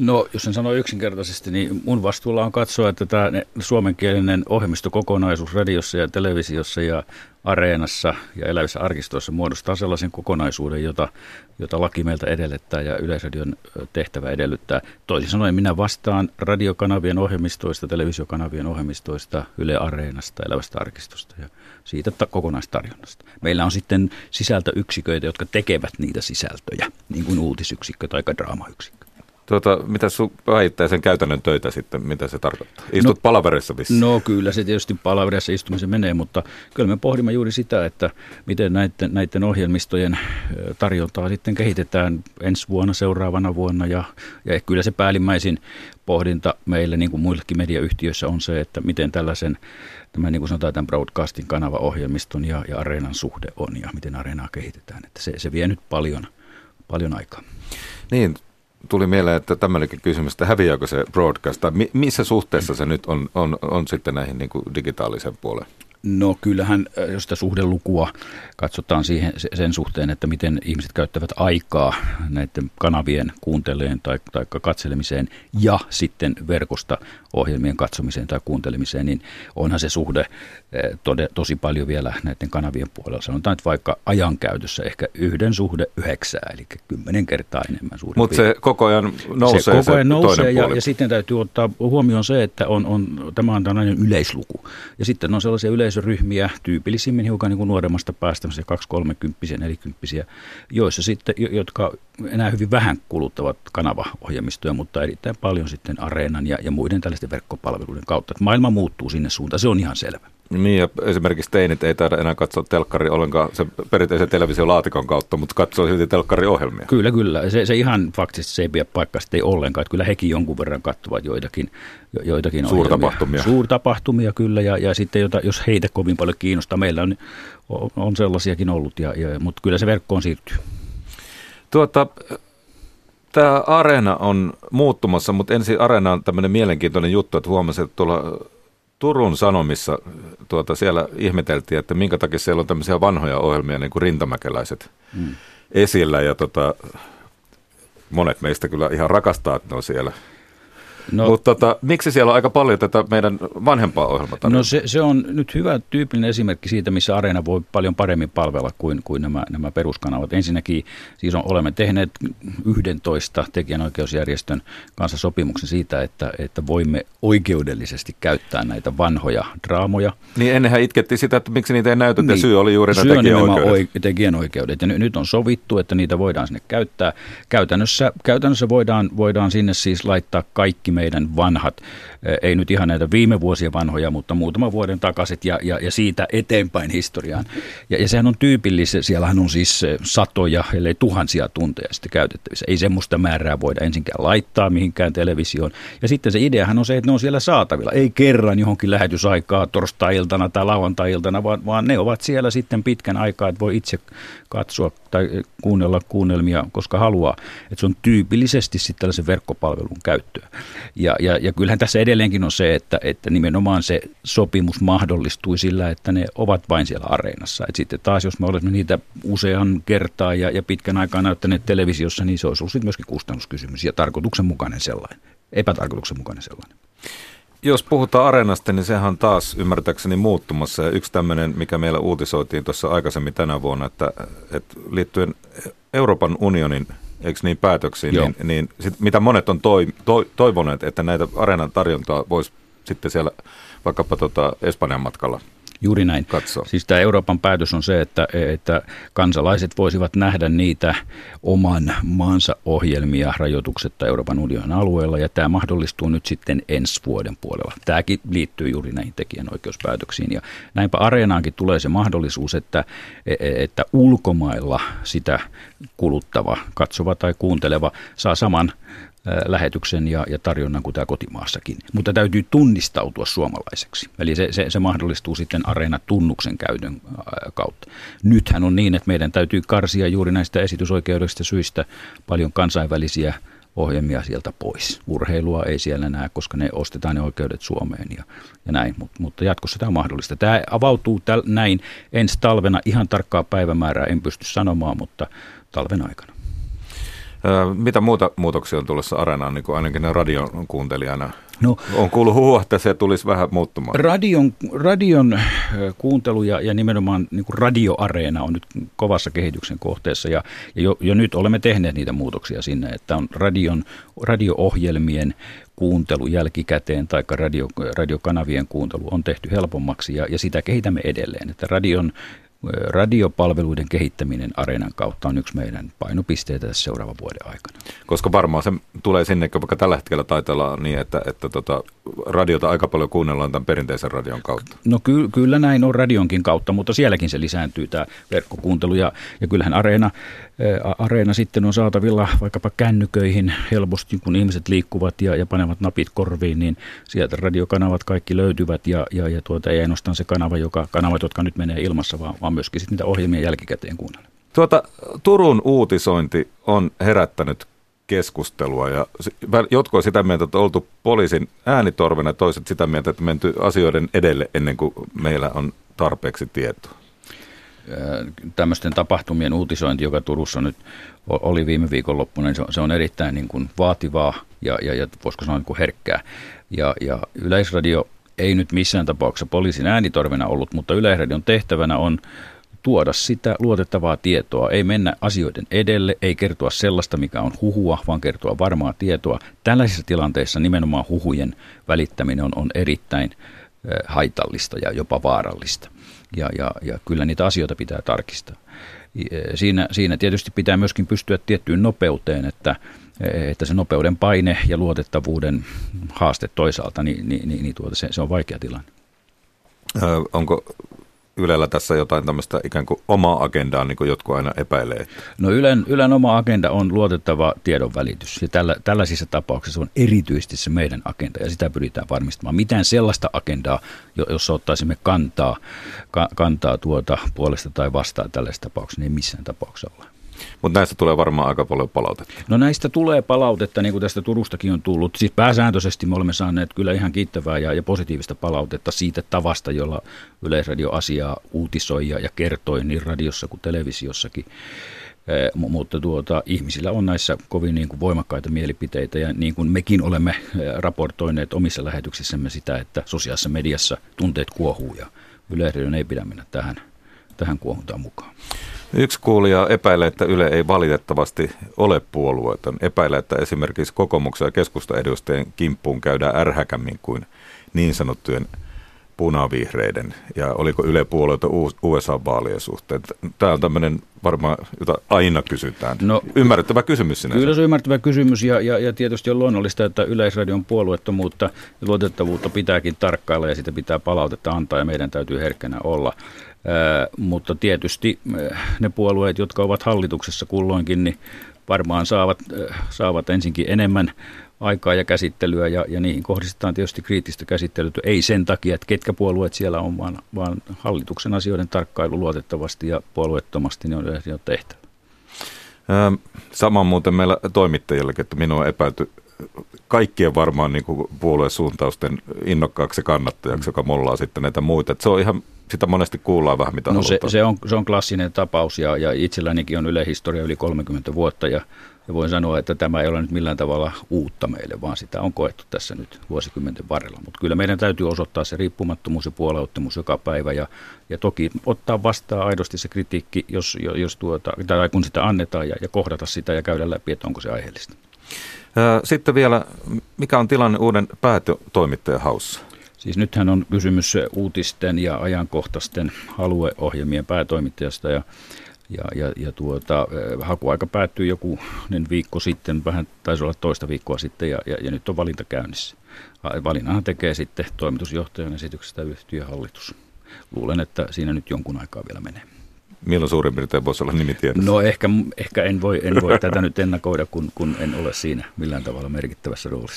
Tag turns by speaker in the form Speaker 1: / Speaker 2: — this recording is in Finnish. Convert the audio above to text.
Speaker 1: No, jos sen sanoo yksinkertaisesti, niin mun vastuulla on katsoa, että tämä suomenkielinen ohjelmistokokonaisuus radiossa ja televisiossa ja areenassa ja elävissä arkistoissa muodostaa sellaisen kokonaisuuden, jota, jota laki meiltä edellyttää ja Yleisradion tehtävä edellyttää. Toisin sanoen minä vastaan radiokanavien ohjelmistoista, televisiokanavien ohjelmistoista, Yle Areenasta, elävästä arkistosta ja siitä kokonaistarjonnasta. Meillä on sitten sisältöyksiköitä, jotka tekevät niitä sisältöjä, niin kuin uutisyksikkö tai draamayksikkö.
Speaker 2: Tuota, mitä sun sen käytännön töitä sitten, mitä se tarkoittaa? Istut no, palaverissa vissiin?
Speaker 1: No kyllä se tietysti palaverissa istumisen menee, mutta kyllä me pohdimme juuri sitä, että miten näiden, näiden ohjelmistojen tarjontaa sitten kehitetään ensi vuonna, seuraavana vuonna ja, ja kyllä se päällimmäisin pohdinta meille, niin kuin muillekin mediayhtiöissä on se, että miten tällaisen, tämän, niin kuin sanotaan, tämän broadcastin kanava-ohjelmiston ja, ja areenan suhde on ja miten areenaa kehitetään. Että se, se vie nyt paljon, paljon aikaa.
Speaker 2: Niin, tuli mieleen, että tämmöinenkin kysymys, että häviääkö se broadcast, tai missä suhteessa se nyt on, on, on sitten näihin niin digitaalisen puoleen?
Speaker 1: No kyllähän, jos sitä suhdelukua katsotaan siihen, sen suhteen, että miten ihmiset käyttävät aikaa näiden kanavien kuunteleen tai, tai katselemiseen ja sitten verkosta ohjelmien katsomiseen tai kuuntelemiseen, niin onhan se suhde tode, tosi paljon vielä näiden kanavien puolella. Sanotaan, että vaikka ajankäytössä ehkä yhden suhde yhdeksää, eli kymmenen kertaa enemmän suurin
Speaker 2: Mutta se koko ajan nousee se,
Speaker 1: koko ajan nousee ja, ja, sitten täytyy ottaa huomioon se, että on, on, tämä on tällainen yleisluku. Ja sitten on sellaisia yleisöryhmiä, tyypillisimmin hiukan niin kuin nuoremmasta päästä, 2-30, 40 joissa sitten, jotka enää hyvin vähän kuluttavat kanavaohjelmistoja, mutta erittäin paljon sitten areenan ja, ja muiden tällaisten verkkopalveluiden kautta. Maailma muuttuu sinne suuntaan, se on ihan selvä.
Speaker 2: Niin ja esimerkiksi teinit ei taida enää katsoa telkkari ollenkaan se perinteisen televisiolaatikon kautta, mutta katsoo silti telkkariohjelmia.
Speaker 1: Kyllä, kyllä. Se, se ihan faktisesti se ei pidä paikkaa ei ollenkaan. Että kyllä hekin jonkun verran katsovat joitakin, joitakin
Speaker 2: Suurtapahtumia.
Speaker 1: Ohjelmia. Suurtapahtumia kyllä ja, ja sitten jota, jos heitä kovin paljon kiinnostaa, meillä on, on sellaisiakin ollut, ja, ja, mutta kyllä se verkkoon siirtyy.
Speaker 2: Tuota, tämä areena on muuttumassa, mutta ensin areena on tämmöinen mielenkiintoinen juttu, että huomasin, että tuolla Turun Sanomissa tuota, siellä ihmeteltiin, että minkä takia siellä on tämmöisiä vanhoja ohjelmia, niin kuin rintamäkeläiset mm. esillä. Ja tota, monet meistä kyllä ihan rakastaa, että ne on siellä. No, Mutta tota, miksi siellä on aika paljon tätä meidän vanhempaa ohjelmaa?
Speaker 1: No se, se on nyt hyvä tyypillinen esimerkki siitä, missä Areena voi paljon paremmin palvella kuin, kuin nämä, nämä peruskanavat. Ensinnäkin siis on, olemme tehneet 11 tekijänoikeusjärjestön kanssa sopimuksen siitä, että, että voimme oikeudellisesti käyttää näitä vanhoja draamoja.
Speaker 2: Niin ennenhän itkettiin sitä, että miksi niitä ei näytetä, niin, syy oli juuri nämä tekijänoikeudet.
Speaker 1: tekijänoikeudet. Ja nyt on sovittu, että niitä voidaan sinne käyttää. Käytännössä, käytännössä voidaan, voidaan sinne siis laittaa kaikki meidän vanhat, ei nyt ihan näitä viime vuosien vanhoja, mutta muutaman vuoden takaiset ja, ja, ja siitä eteenpäin historiaan. Ja, ja sehän on tyypillistä, siellähän on siis satoja, ellei tuhansia tunteja sitten käytettävissä. Ei semmoista määrää voida ensinkään laittaa mihinkään televisioon. Ja sitten se ideahan on se, että ne on siellä saatavilla. Ei kerran johonkin lähetysaikaa torstai-iltana tai lauantai-iltana, vaan, vaan ne ovat siellä sitten pitkän aikaa, että voi itse katsoa tai kuunnella kuunnelmia, koska haluaa. Että se on tyypillisesti sitten tällaisen verkkopalvelun käyttöä. Ja, ja, ja kyllähän tässä edelleenkin on se, että, että nimenomaan se sopimus mahdollistui sillä, että ne ovat vain siellä areenassa. Et sitten taas, jos me olemme niitä usean kertaa ja, ja pitkän aikaa näyttäneet televisiossa, niin se olisi ollut myöskin kustannuskysymys ja tarkoituksenmukainen sellainen, epätarkoituksenmukainen sellainen.
Speaker 2: Jos puhutaan areenasta, niin sehän on taas ymmärtääkseni muuttumassa. Ja yksi tämmöinen, mikä meillä uutisoitiin tuossa aikaisemmin tänä vuonna, että, että liittyen Euroopan unionin eikö niin, päätöksiin, Joo. niin, niin sit, mitä monet on toi, toi, toivoneet, että näitä areenan tarjontaa voisi sitten siellä vaikkapa tota Espanjan matkalla
Speaker 1: Juuri näin.
Speaker 2: Katso.
Speaker 1: Siis tämä Euroopan päätös on se, että, että kansalaiset voisivat nähdä niitä oman maansa ohjelmia rajoituksetta Euroopan unionin alueella, ja tämä mahdollistuu nyt sitten ensi vuoden puolella. Tämäkin liittyy juuri näihin tekijänoikeuspäätöksiin, ja näinpä Areenaankin tulee se mahdollisuus, että, että ulkomailla sitä kuluttava, katsova tai kuunteleva saa saman lähetyksen ja, ja tarjonnan kuin tämä kotimaassakin. Mutta täytyy tunnistautua suomalaiseksi. Eli se, se, se mahdollistuu sitten Areena-tunnuksen käytön kautta. Nythän on niin, että meidän täytyy karsia juuri näistä esitysoikeudellisista syistä paljon kansainvälisiä ohjelmia sieltä pois. Urheilua ei siellä näe, koska ne ostetaan ne oikeudet Suomeen ja, ja näin, Mut, mutta jatkossa tämä on mahdollista. Tämä avautuu täl, näin ensi talvena, ihan tarkkaa päivämäärää en pysty sanomaan, mutta talven aikana.
Speaker 2: Mitä muuta muutoksia on tulossa Areenaan, niin kuin ainakin radion kuuntelijana? No, on kuullut huhua, että se tulisi vähän muuttumaan.
Speaker 1: Radion, radion kuuntelu ja, ja nimenomaan niin kuin radioareena on nyt kovassa kehityksen kohteessa ja, ja jo, jo nyt olemme tehneet niitä muutoksia sinne, että on radion, radio-ohjelmien kuuntelu jälkikäteen tai radio, radiokanavien kuuntelu on tehty helpommaksi ja, ja sitä kehitämme edelleen. Että radion radiopalveluiden kehittäminen Areenan kautta on yksi meidän painopisteitä tässä seuraavan vuoden aikana.
Speaker 2: Koska varmaan se tulee sinne, vaikka tällä hetkellä taitaa niin, että, että tota, radiota aika paljon kuunnellaan tämän perinteisen radion kautta.
Speaker 1: No ky- kyllä näin on radionkin kautta, mutta sielläkin se lisääntyy tämä verkkokuuntelu ja, ja kyllähän Areena, ää, Areena sitten on saatavilla vaikkapa kännyköihin helposti, kun ihmiset liikkuvat ja, ja panevat napit korviin, niin sieltä radiokanavat kaikki löytyvät ja, ja, ja tuota, ei ainoastaan se kanava, joka, kanavat, jotka nyt menee ilmassa, vaan, vaan myöskin sitten niitä ohjelmia jälkikäteen kuunnella.
Speaker 2: Tuota, Turun uutisointi on herättänyt keskustelua ja jotkut sitä mieltä, että oltu poliisin äänitorvena, toiset sitä mieltä, että menty asioiden edelle ennen kuin meillä on tarpeeksi tietoa.
Speaker 1: Tämmöisten tapahtumien uutisointi, joka Turussa nyt oli viime viikonloppuna, niin se on erittäin niin kuin vaativaa ja, ja, ja voisiko sanoa niin kuin herkkää. Ja, ja Yleisradio ei nyt missään tapauksessa poliisin äänitorvena ollut, mutta Yleisradion tehtävänä on tuoda sitä luotettavaa tietoa, ei mennä asioiden edelle, ei kertoa sellaista, mikä on huhua, vaan kertoa varmaa tietoa. Tällaisissa tilanteissa nimenomaan huhujen välittäminen on, on erittäin haitallista ja jopa vaarallista. Ja, ja, ja kyllä niitä asioita pitää tarkistaa. Siinä, siinä tietysti pitää myöskin pystyä tiettyyn nopeuteen, että, että se nopeuden paine ja luotettavuuden haaste toisaalta, niin, niin, niin, niin tuota, se, se on vaikea tilanne.
Speaker 2: Onko Ylellä tässä jotain tämmöistä ikään kuin omaa agendaa, niin kuin jotkut aina epäilee?
Speaker 1: No Ylen, Ylen oma agenda on luotettava tiedonvälitys ja tällä, tällaisissa tapauksissa on erityisesti se meidän agenda ja sitä pyritään varmistamaan. Mitään sellaista agendaa, jossa ottaisimme kantaa, ka, kantaa tuota puolesta tai vastaan tällaisessa tapauksessa, niin ei missään tapauksessa ole.
Speaker 2: Mutta näistä tulee varmaan aika paljon palautetta.
Speaker 1: No näistä tulee palautetta, niin kuin tästä Turustakin on tullut. Siis pääsääntöisesti me olemme saaneet kyllä ihan kiittävää ja, ja positiivista palautetta siitä tavasta, jolla Yleisradio asiaa uutisoi ja, ja kertoi niin radiossa kuin televisiossakin. Eh, mutta tuota, ihmisillä on näissä kovin niin kuin voimakkaita mielipiteitä ja niin kuin mekin olemme eh, raportoineet omissa lähetyksissämme sitä, että sosiaalisessa mediassa tunteet kuohuu ja Yleisradion ei pidä mennä tähän, tähän kuohuntaan mukaan.
Speaker 2: Yksi kuulija epäilee, että Yle ei valitettavasti ole puolueeton. Epäilee, että esimerkiksi kokoomuksen ja keskustaedustajien kimppuun käydään ärhäkämmin kuin niin sanottujen punavihreiden ja oliko Yle puolueita USA-vaalien suhteen. Tämä on tämmöinen varmaan, jota aina kysytään. No, ymmärrettävä kysymys sinänsä.
Speaker 1: Kyllä se on ymmärrettävä kysymys ja, ja, ja tietysti on luonnollista, että Yleisradion puolueettomuutta ja luotettavuutta pitääkin tarkkailla ja sitä pitää palautetta antaa ja meidän täytyy herkkänä olla mutta tietysti ne puolueet, jotka ovat hallituksessa kulloinkin, niin varmaan saavat, saavat ensinkin enemmän aikaa ja käsittelyä ja, ja niihin kohdistetaan tietysti kriittistä käsittelyä. Ei sen takia, että ketkä puolueet siellä on, vaan, vaan hallituksen asioiden tarkkailu luotettavasti ja puolueettomasti niin on jo tehtävä.
Speaker 2: Sama muuten meillä toimittajillekin, että minua epäilty kaikkien varmaan niin kuin puoluesuuntausten innokkaaksi kannattajaksi, joka mollaa sitten näitä muita. Että se on ihan, sitä monesti kuullaan vähän mitä
Speaker 1: no se, se, on, se on klassinen tapaus ja, ja itsellänikin on ylehistoria yli 30 vuotta ja, ja voin sanoa, että tämä ei ole nyt millään tavalla uutta meille, vaan sitä on koettu tässä nyt vuosikymmenten varrella. Mutta kyllä meidän täytyy osoittaa se riippumattomuus ja puoleuttamus joka päivä ja, ja toki ottaa vastaan aidosti se kritiikki, jos, jos tuota, tai kun sitä annetaan ja, ja kohdata sitä ja käydä läpi, että onko se aiheellista.
Speaker 2: Sitten vielä, mikä on tilanne uuden päätoimittajan haussa?
Speaker 1: Siis nythän on kysymys uutisten ja ajankohtaisten alueohjelmien päätoimittajasta ja, ja, ja, ja tuota, hakuaika päättyi joku viikko sitten, vähän taisi olla toista viikkoa sitten ja, ja, ja nyt on valinta käynnissä. Valinnan tekee sitten toimitusjohtajan esityksestä yhtiöhallitus. Luulen, että siinä nyt jonkun aikaa vielä menee.
Speaker 2: Milloin suurin piirtein voisi olla nimi tiedossa?
Speaker 1: No ehkä, ehkä en voi, en voi tätä nyt ennakoida, kun, kun en ole siinä millään tavalla merkittävässä roolissa.